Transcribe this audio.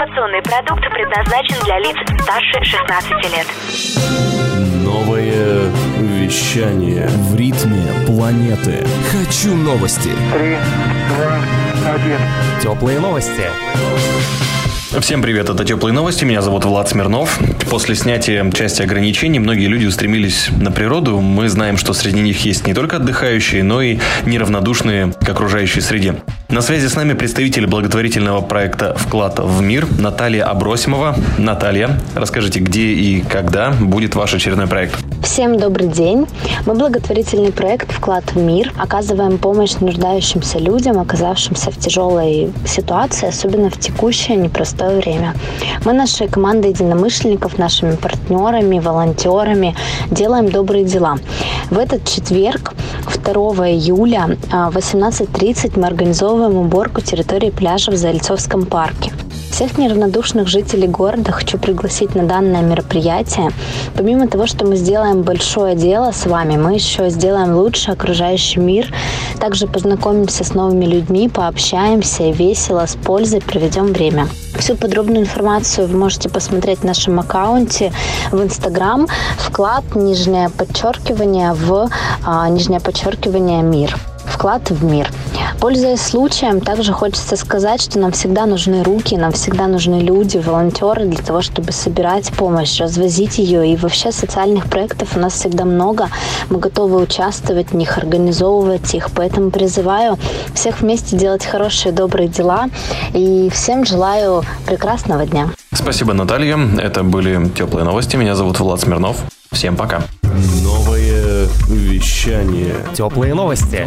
Информационный продукт предназначен для лиц старше 16 лет. Новое вещание в ритме планеты. Хочу новости. Три, два, один. Теплые новости. Всем привет, это Теплые новости, меня зовут Влад Смирнов. После снятия части ограничений многие люди устремились на природу. Мы знаем, что среди них есть не только отдыхающие, но и неравнодушные к окружающей среде. На связи с нами представитель благотворительного проекта «Вклад в мир» Наталья Абросимова. Наталья, расскажите, где и когда будет ваш очередной проект? Всем добрый день. Мы благотворительный проект «Вклад в мир». Оказываем помощь нуждающимся людям, оказавшимся в тяжелой ситуации, особенно в текущее непростое время. Мы нашей командой единомышленников, нашими партнерами, волонтерами делаем добрые дела. В этот четверг, 2 июля, в 18.30 мы организовываем уборку территории пляжа в Зальцовском парке. Всех неравнодушных жителей города хочу пригласить на данное мероприятие. Помимо того, что мы сделаем большое дело с вами, мы еще сделаем лучше окружающий мир. Также познакомимся с новыми людьми, пообщаемся и весело, с пользой проведем время. Всю подробную информацию вы можете посмотреть в нашем аккаунте в Инстаграм. Вклад, нижнее подчеркивание в а, нижнее подчеркивание мир вклад в мир. Пользуясь случаем, также хочется сказать, что нам всегда нужны руки, нам всегда нужны люди, волонтеры для того, чтобы собирать помощь, развозить ее. И вообще социальных проектов у нас всегда много. Мы готовы участвовать в них, организовывать их. Поэтому призываю всех вместе делать хорошие, добрые дела. И всем желаю прекрасного дня. Спасибо, Наталья. Это были теплые новости. Меня зовут Влад Смирнов. Всем пока. Новое вещание. Теплые новости.